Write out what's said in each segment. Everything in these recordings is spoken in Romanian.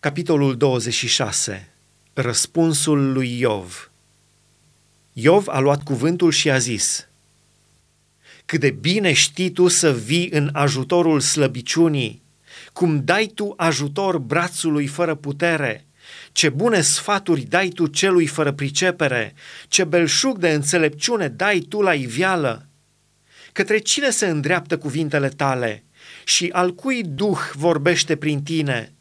Capitolul 26. Răspunsul lui Iov. Iov a luat cuvântul și a zis: Cât de bine știi tu să vii în ajutorul slăbiciunii, cum dai tu ajutor brațului fără putere, ce bune sfaturi dai tu celui fără pricepere, ce belșug de înțelepciune dai tu la ivială. Către cine se îndreaptă cuvintele tale și al cui duh vorbește prin tine?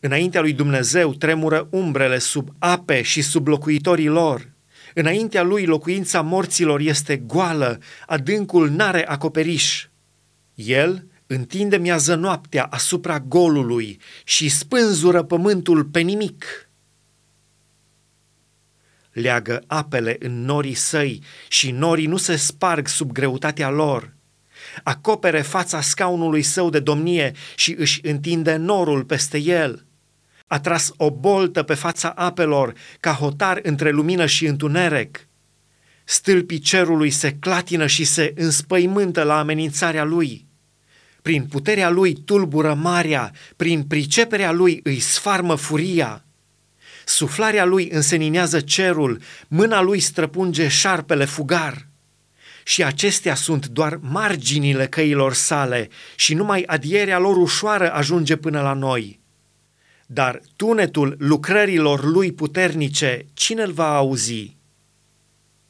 Înaintea lui Dumnezeu tremură umbrele sub ape și sub locuitorii lor. Înaintea lui locuința morților este goală, adâncul n-are acoperiș. El întinde miază noaptea asupra golului și spânzură pământul pe nimic. Leagă apele în norii săi și norii nu se sparg sub greutatea lor. Acopere fața scaunului său de domnie și își întinde norul peste el – a tras o boltă pe fața apelor, ca hotar între lumină și întuneric. Stâlpii cerului se clatină și se înspăimântă la amenințarea lui. Prin puterea lui tulbură marea, prin priceperea lui îi sfarmă furia. Suflarea lui înseninează cerul, mâna lui străpunge șarpele fugar. Și acestea sunt doar marginile căilor sale și numai adierea lor ușoară ajunge până la noi. Dar tunetul lucrărilor lui puternice, cine îl va auzi?